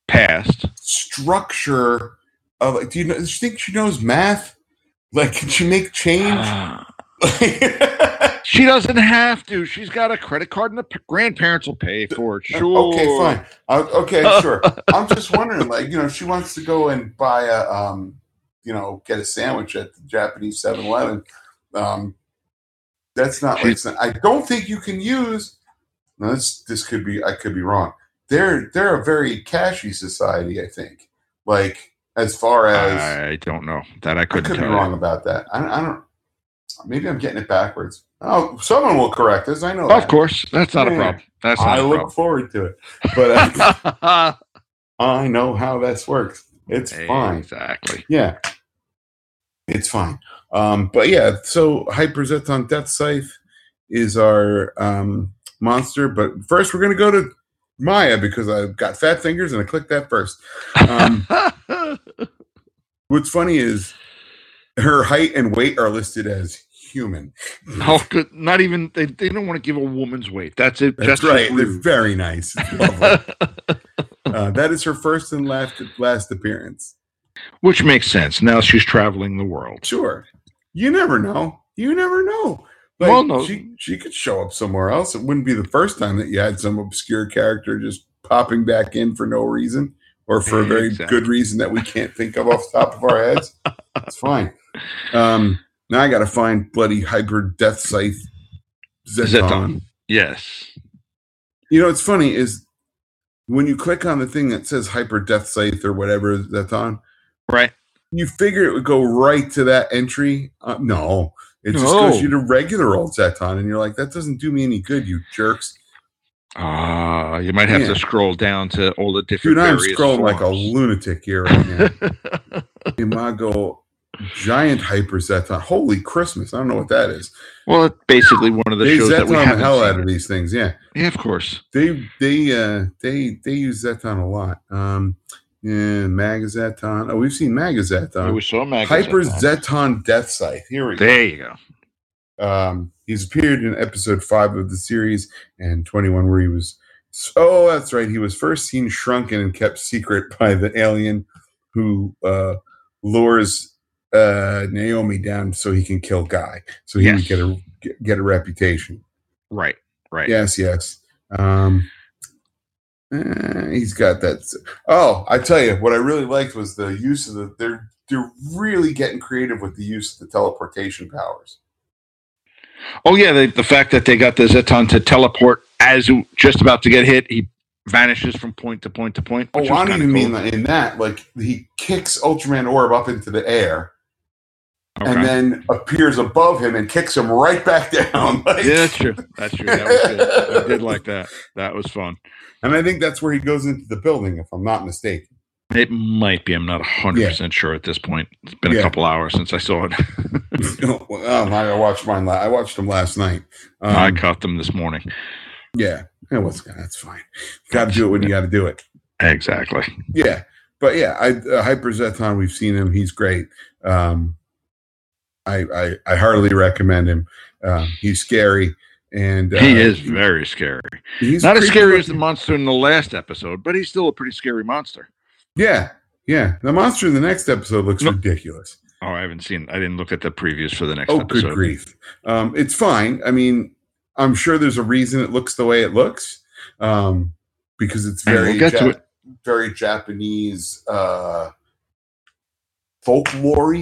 Past. structure of like. Do you know? Do you think she knows math? Like, can she make change? Ah. She doesn't have to. She's got a credit card, and the p- grandparents will pay for it. Sure. Okay, fine. Uh, okay, sure. I'm just wondering, like, you know, she wants to go and buy a um you know, get a sandwich at the Japanese 7-Eleven. Um, that's not like I don't think you can use. Now this this could be I could be wrong. They're they're a very cashy society. I think like as far as I don't know that I I couldn't could be tell wrong you. about that. I, I don't. Maybe I'm getting it backwards. Oh, someone will correct us. I know. Of that. course, that's not a problem. That's not I look forward to it, but uh. I know how this works. It's fine. Exactly. Yeah, it's fine. Um, but yeah, so Hyper Zetton Death Scythe is our um, monster. But first, we're gonna go to Maya because I've got fat fingers and I clicked that first. Um, what's funny is her height and weight are listed as human. oh, good. Not even they, they don't want to give a woman's weight. That's it. That's right. They're very nice. Uh, that is her first and last last appearance. Which makes sense. Now she's traveling the world. Sure. You never know. You never know. Like, Well, no. she she could show up somewhere else. It wouldn't be the first time that you had some obscure character just popping back in for no reason or for a very Exactly. good reason that we can't think of off the top of our heads. It's fine. Um, now I got to find bloody hyper death scythe. Zetton. Zetton. Yes. You know, what's funny is when you click on the thing that says hyper death scythe or whatever that's on, Right. you figure it would go right to that entry. Uh, no, it just No. goes you to regular old Zetton, and you're like, that doesn't do me any good, you jerks. Ah, you might have Yeah. to scroll down to all the different. Dude, I'm scrolling like a lunatic here right now. Imago giant hyper Zetton. Holy Christmas. I don't know what that is. well, it's basically one of the They shows that we Zetton the hell seen. out of these things. Yeah. Yeah, of course. They they uh they they use Zetton a lot. Um yeah, Maga-Zetton. Oh, we've seen Maga-Zetton. we saw Mag. Hyper Zetton Death Scythe. Here we go. There you go. Um, he's appeared in episode five of the series and 21, where he was. Oh, that's right. He was first seen shrunken and kept secret by the alien who uh, lures uh, Naomi down so he can kill Guy, so he Yes. would get a get- get a reputation. Right. Right. Yes, yes. Um, eh, he's got that. Oh, I tell you, what I really liked was the use of the. They're they're really getting creative with the use of the teleportation powers. Oh yeah, the, the fact that they got the Zetton to teleport as just about to get hit, he vanishes from point to point to point. Oh, I don't even cool. mean in that. Like he kicks Ultraman Orb up into the air Okay. and then appears above him and kicks him right back down. Like- yeah, that's true. That's true. That was good. I did like that. That was fun. And I think that's where he goes into the building, if I'm not mistaken. It might be. I'm not 100 percent sure at this point. It's been Yeah. a couple hours since I saw it. oh, I watched mine. la- I watched him last night. Um, I caught them this morning. yeah, yeah, what's that's fine. Got to do it when you got to do it. Exactly. Yeah, but yeah, I uh, Hyper Zetton. We've seen him. He's great. Um, I, I I heartily recommend him. Um, he's scary, and uh, he is very scary. He's Not as scary as the monster in the last episode, but he's still a pretty scary monster. Yeah, yeah. The monster in the next episode looks No. ridiculous. Oh, I haven't seen. I didn't look at the previews for the next episode. Oh, episode. good grief! Um, it's fine. I mean, I'm sure there's a reason it looks the way it looks, um, because it's very we'll get to Ja- it. very Japanese uh, folklore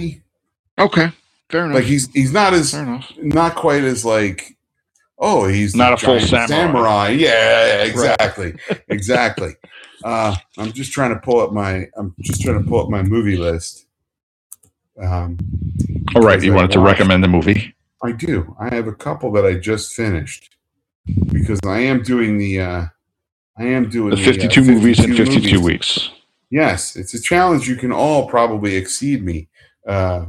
Okay, fair enough. Like he's he's not as not quite as like oh he's Not a full giant samurai. Yeah, exactly, exactly. Uh, I'm just trying to pull up my I'm just trying to pull up my movie list. Um, All right, you I wanted to recommend the movie? I do. I have a couple that I just finished because I am doing the. Uh, I am doing The uh, 52 movies in 52 movies. weeks. Yes, it's a challenge you can all probably exceed me uh,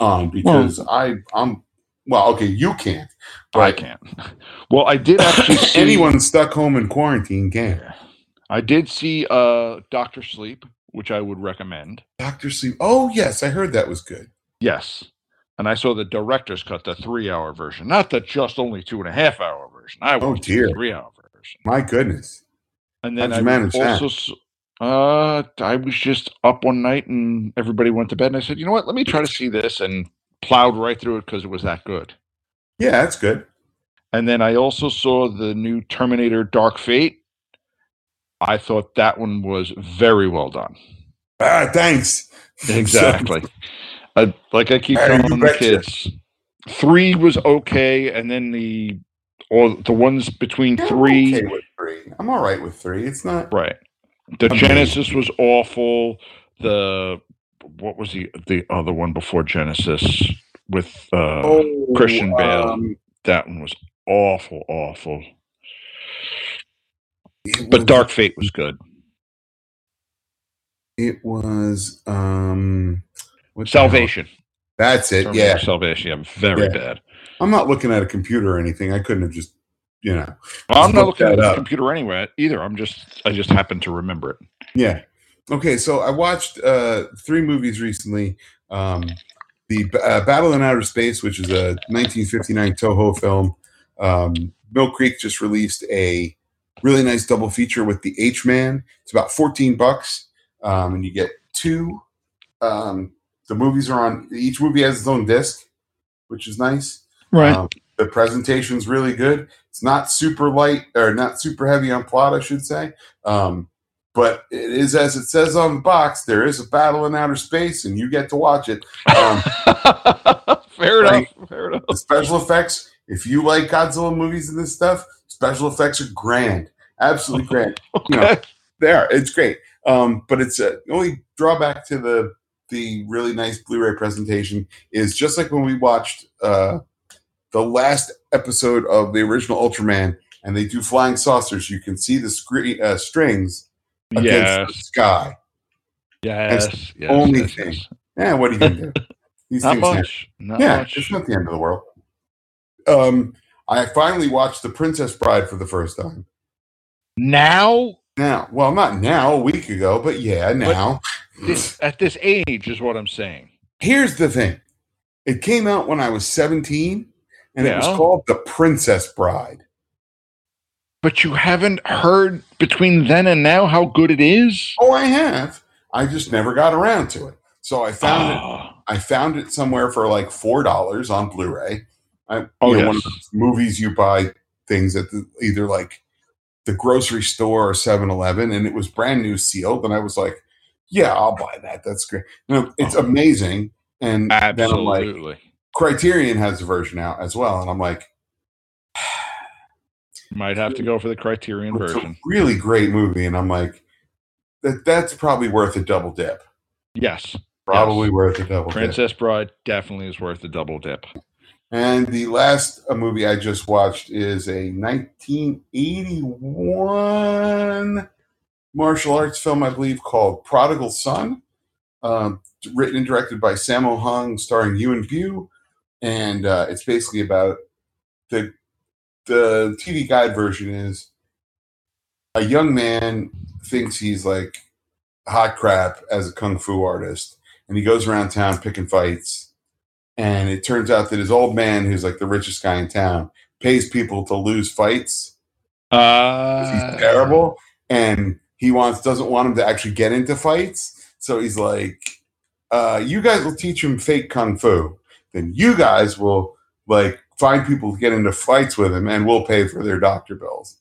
on because I I'm well okay you can't I can't. Well, I did actually see anyone stuck home in quarantine can. I did see uh Doctor Sleep, which I would recommend. Doctor Sleep. Oh yes, I heard that was good. Yes. And I saw the director's cut, the three hour version, not the just only two and a half hour version. I Oh, dear. the three hour version. My goodness. And then How'd I manage that? Uh I was just up one night and everybody went to bed and I said, you know what, let me try to see this and plowed right through it because it was that good. Yeah, that's good. And then I also saw the new Terminator Dark Fate. I thought that one was very well done. Ah, thanks. Exactly. I, like I keep telling the kids, three was okay, and then the or the ones between three, okay with three. I'm all right with three. It's not. right? The Genesis was awful. The what was the the other one before Genesis with uh Oh, Christian Bale. um, that one was awful, awful. But was- Dark Fate was good. It was um, what the hell? Salvation. That's it. Terminator Yeah, Salvation. Yeah, very Yeah. bad. I'm not looking at a computer or anything. I couldn't have just, you know. Well, I'm not look looking at that the computer anyway either. I'm just I just happen to remember it. Yeah. Okay, so I watched uh, three movies recently. Um, the uh, Battle in Outer Space, which is a 1959 Toho film. Um, Mill Creek just released a really nice double feature with the H Man. It's about 14 bucks, um, and you get two. Um, the movies are on. Each movie has its own disc, which is nice. Um, the presentation's really good. It's not super light or not super heavy on plot, I should say. Um, but it is as it says on the box. There is a battle in outer space, and you get to watch it. Um, fair right. enough. Fair enough. the special effects. If you like Godzilla movies and this stuff, special effects are grand, absolutely grand. You know, they are. It's great. Um, but it's uh, the only drawback to the the really nice Blu-ray presentation is just like when we watched uh, the last episode of the original Ultraman, and they do flying saucers. You can see the screen uh, strings against the Yes. sky. Yes. Yes. only yes, thing. yes. Yeah, what are you gonna do? These Not things happen. much. Not yeah, much. it's not the end of the world. Um, I finally watched The Princess Bride for the first time. Now, Now, well, not now, a week ago, but yeah, now. this, at this age, is what I'm saying. Here's the thing it came out when I was 17, and it was called The Princess Bride. But you haven't heard between then and now how good it is. Oh, I have. I just never got around to it. So I found it. Oh, I found it somewhere for like four dollars on Blu-ray. I, Oh, know, yes. one of those movies you buy things at the, either like the grocery store or 7-Eleven, and it was brand new sealed, and I was like, "Yeah, I'll buy that. That's great. You know, it's Oh. amazing." And then I'm like, absolutely. Criterion has a version out as well, and I'm like, Might have to go for the Criterion "It's a version. really great movie," and I'm like, "That that's probably worth a double dip. Yes. Probably worth a double dip." Princess Bride definitely is worth a double dip. And the last movie I just watched is a 1981 martial arts film, I believe, called Prodigal Son, um, written and directed by Sammo Hung, starring Yuen Biao. And uh, it's basically about the the TV guide version is a young man thinks he's like hot crap as a kung fu artist, and he goes around town picking fights and it turns out that his old man, who's like the richest guy in town, pays people to lose fights. Uh, he's terrible, and he wants doesn't want him to actually get into fights. So he's like, uh, "You guys will teach him fake kung fu. Then you guys will like find people to get into fights with him, and we'll pay for their doctor bills."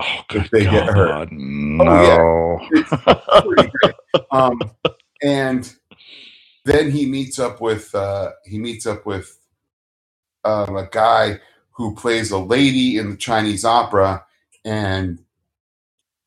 Oh, good they God. get hurt. No. Pretty great. um, and then he meets up with uh, he meets up with um, a guy who plays a lady in the Chinese opera, and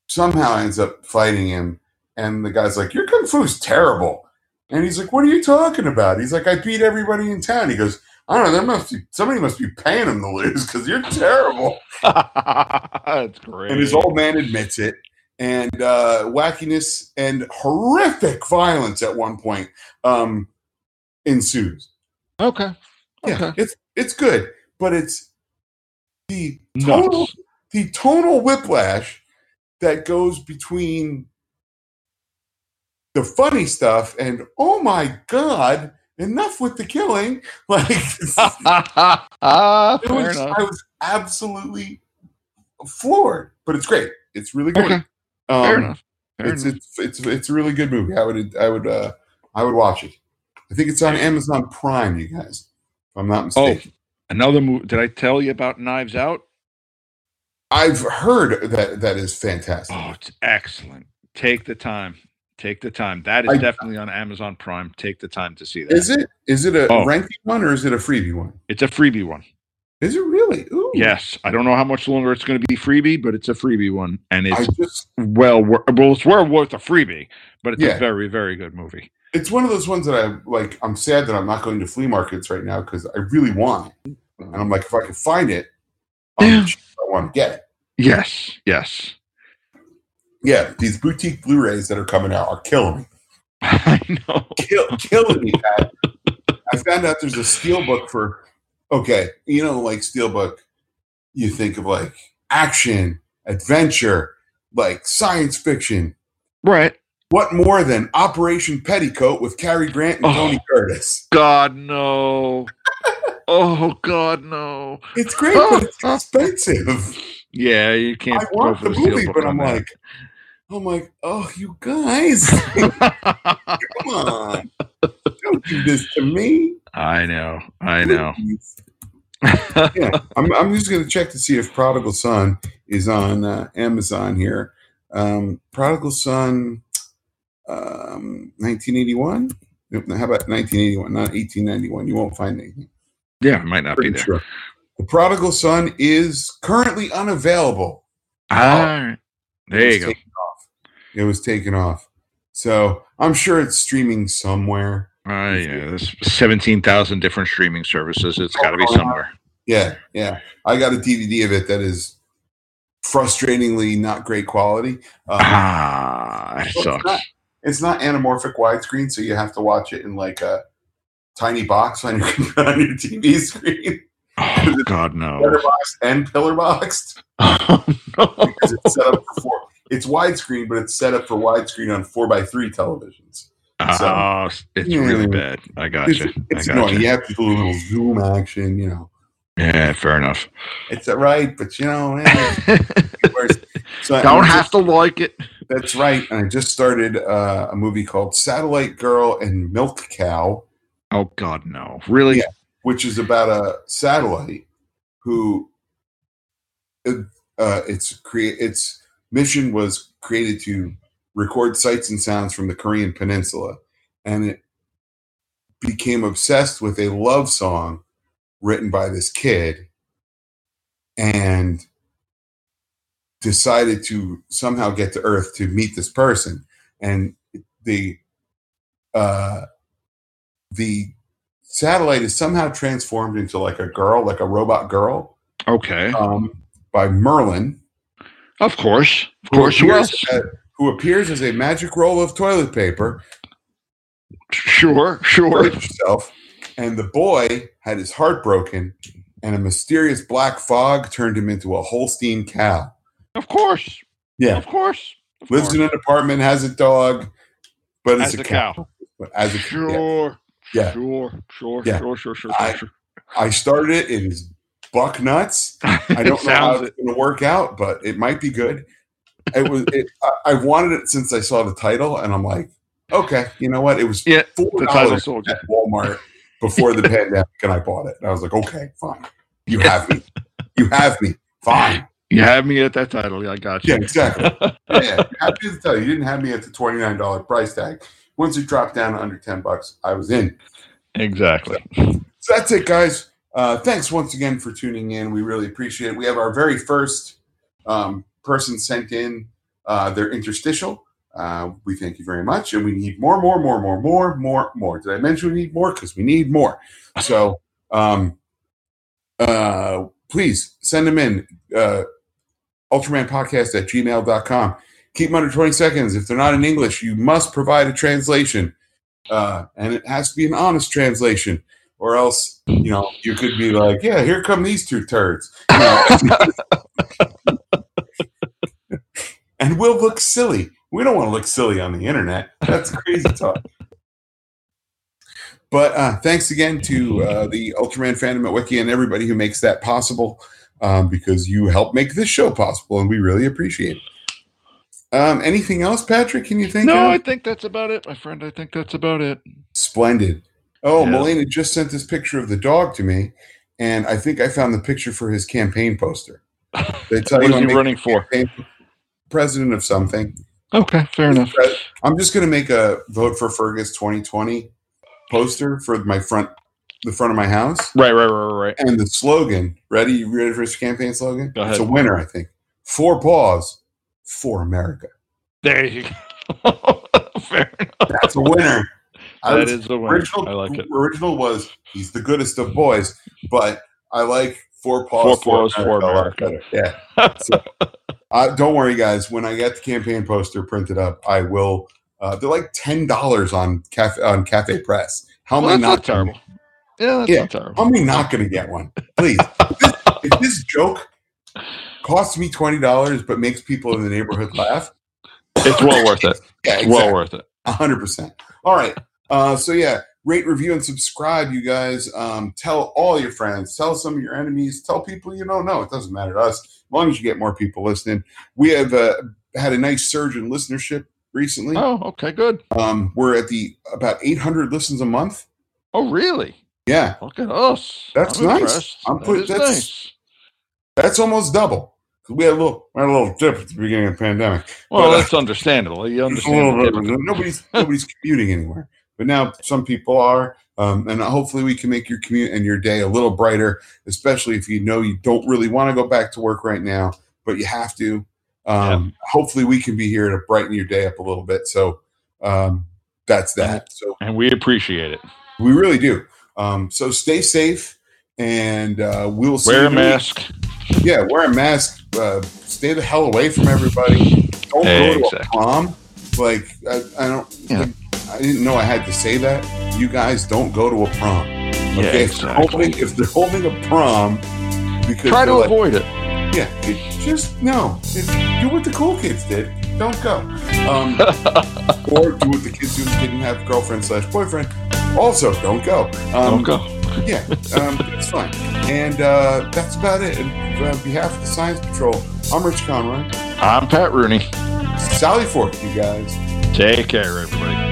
somehow ends up fighting him. And the guy's like, "Your kung fu's terrible," and he's like, "What are you talking about?" He's like, "I beat everybody in town." He goes, "I don't know. There must be somebody must be paying him to lose because you're terrible." That's great. and his old man admits it and uh, wackiness and horrific violence at one point um, ensues Okay. yeah Okay. it's it's good but it's the tonal, Nuts. the tonal whiplash that goes between the funny stuff and oh my god enough with the killing like it was, i was absolutely floored but it's great it's really great Okay. um, Fair enough. Fair it's, enough. it's it's it's a really good movie. I would I would uh I would watch it. I think it's on Amazon Prime, you guys. If I'm not mistaken Oh, another movie. Did I tell you about Knives Out? I've heard that that is fantastic. Oh, it's excellent. Take the time. Take the time. That is I- definitely on Amazon Prime. Take the time to see that. Is it? Is it a Oh. rented one or is it a freebie one? It's a freebie one. Is it really? Ooh. Yes, I don't know how much longer it's going to be freebie, but it's a freebie one, and it's just well, well, it's well worth a freebie. But it's Yeah. a very, very good movie. it's one of those ones that I like. I'm sad that I'm not going to flea markets right now because I really want it, and I'm like, if I can find it, on the Yeah. cheap, I want to get it. Yes, yes. Yeah, these boutique Blu-rays that are coming out are killing me. I know. Kill, killing me, Pat. I found out there's a steelbook for. Okay, you know, like steelbook, you think of like action, adventure, like science fiction. Right. What more than Operation Petticoat with Cary Grant and Oh. Tony Curtis? God no. oh God no. It's great, but it's expensive. Yeah, you can't. I want the movie, but I'm like, I'm like, oh, you guys, come on, don't do this to me. I know. I know. Yeah, I'm, I'm just going to check to see if Prodigal Son is on uh, Amazon here. Um, Prodigal Son, um, 1981. Nope, How about 1981, not 1891? You won't find anything. yeah, it might not be there. sure. The Prodigal Son is currently unavailable. All right. There you go. It was taken off. So I'm sure it's streaming somewhere. Uh, yeah, there's 17,000 different streaming services. It's got to be somewhere. Yeah, yeah. I got a DVD of it that is frustratingly not great quality. Um, Ah, that Well, it's, not, it's not anamorphic widescreen, so you have to watch it in like a tiny box on your on your TV screen, Oh, God, no. letterboxed and pillar boxed. Oh, no. Because it's set up for. It's widescreen, but it's set up for widescreen on four by three televisions. Oh, it's really bad. I got It's, you. it's I annoying. got You you. have to do a little zoom action, you know. Yeah, fair enough. It's all right, but you know, eh. So Don't have to like it. That's right. And I just started uh, a movie called Satellite Girl and Milk Cow, Oh, God, no. Really? Yeah. which is about a satellite who uh, its create its mission was created to record sights and sounds from the Korean Peninsula, and it became obsessed with a love song written by this kid, and decided to somehow get to Earth to meet this person, and the uh, the satellite is somehow transformed into like a girl, like a robot girl, Okay. um, by Merlin, Of course. Of who course. Who appears, as, who appears as a magic roll of toilet paper, Sure. Sure. himself, and the boy had his heart broken, and a mysterious black fog turned him into a Holstein cow. Of course. Yeah, Of course. Of lives course. in an apartment, has a dog, but it's As a cow. cow. But as a. Sure. Yeah. Sure. Sure. Yeah. Sure. Sure. Sure. I- sure. I started it in buck nuts. I don't know how it's going to work out, but it might be good. It was. It, I, I've wanted it since I saw the title, and I'm like, okay, you know what? It was Yeah, four dollars at Walmart before the pandemic, and I bought it. And I was like, okay, fine. You have me. You have me. Fine. You have me at that title. Yeah, I got you. Yeah, exactly. Yeah, happy to tell you, you didn't have me at the twenty nine dollar price tag. Once it dropped down to under ten bucks, I was in. exactly. So that's it, guys. Uh, thanks once again for tuning in. We really appreciate it. We have our very first um, person sent in uh, their interstitial. Uh, we thank you very much, and we need more, more, more, more, more, more, more. Did I mention we need more? Because we need more. So, um, uh, please send them in. Uh, Ultraman Podcast at gmail.com. Keep them under 20 seconds. If they're not in English, you must provide a translation. Uh, and it has to be an honest translation or else you know you could be like yeah here come these two turds You know? and we'll look silly we don't want to look silly on the internet that's crazy talk but uh, thanks again to uh, the ultraman fandom at wiki and everybody who makes that possible um, because you help make this show possible and we really appreciate it um, anything else patrick can you think No, I think that's about it, my friend. I think that's about it. Splendid. Oh, Yeah. Melina just sent this picture of the dog to me, and I think I found the picture for his campaign poster. They tell What you is he running for? president of something. Okay, fair enough. I'm just going to make a vote for Fergus 2020 poster for my front, the front of my house, Right, right, right, right. and the slogan. Ready? You ready for his campaign slogan? Go ahead. It's a winner, I think. Four paws for America. There you go. fair enough. That's a winner. I That was- is the winner. original, I like it. Original was he's the goodest of boys, but I like four paws, Four paws for a lot America. better. Yeah. So, uh, don't worry, guys. When I get the campaign poster printed up, I will. Uh, they're like ten dollars on cafe on Cafe Press. How am Well, I that's not not gonna- terrible. Yeah, that's Yeah. not terrible. How am I not going to get one? Please. if, this, if this joke costs me twenty dollars but makes people in the neighborhood laugh, It's well worth it. yeah, exactly. well worth it. A hundred percent. All right. Uh, so yeah, rate, review, and subscribe, you guys. Um, tell all your friends. Tell some of your enemies. Tell people you don't know. It doesn't matter to us as long as you get more people listening. We have uh, had a nice surge in listenership recently. Oh, okay, good. Um, we're at the about 800 listens a month. Oh, really? Yeah, Look at us. That's I'm nice. impressed. I'm That put- that's- nice. that's almost double. We had a little, we had a little dip at the beginning of the pandemic. Well, But, uh, that's understandable. You understand. little the bit. difference. Nobody's nobody's commuting anywhere, but now some people are, um, and hopefully we can make your commute and your day a little brighter. Especially if you know you don't really want to go back to work right now, but you have to. Um, Hopefully we can be here to brighten your day up a little bit. So um, that's that. So And we appreciate it. we really do. Um, so stay safe, and uh, we'll see. Wear a mask. Yeah, wear a mask. Uh, stay the hell away from everybody. Don't go to Exactly. a prom. Like I, I don't. Yeah. I didn't know I had to say that. You guys don't go to a prom. Yeah, Okay, if, they're exactly. holding, if they're holding a prom, because Try to like, avoid it. yeah, just no. Do what the cool kids did. Don't go. Um, or do what the kids who didn't have girlfriend slash boyfriend. Also, don't go. Um, Don't go. yeah, um, it's fine. And uh, that's about it. And on behalf of the Science Patrol, I'm Rich Conroy. I'm Pat Rooney. Sally Fork, you guys. Take care, everybody.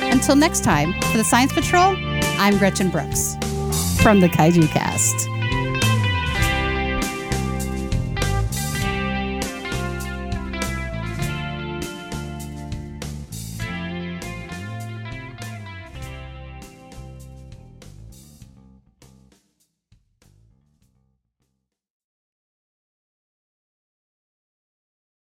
Until next time, for the Science Patrol, I'm Gretchen Brooks from the Kaiju Cast.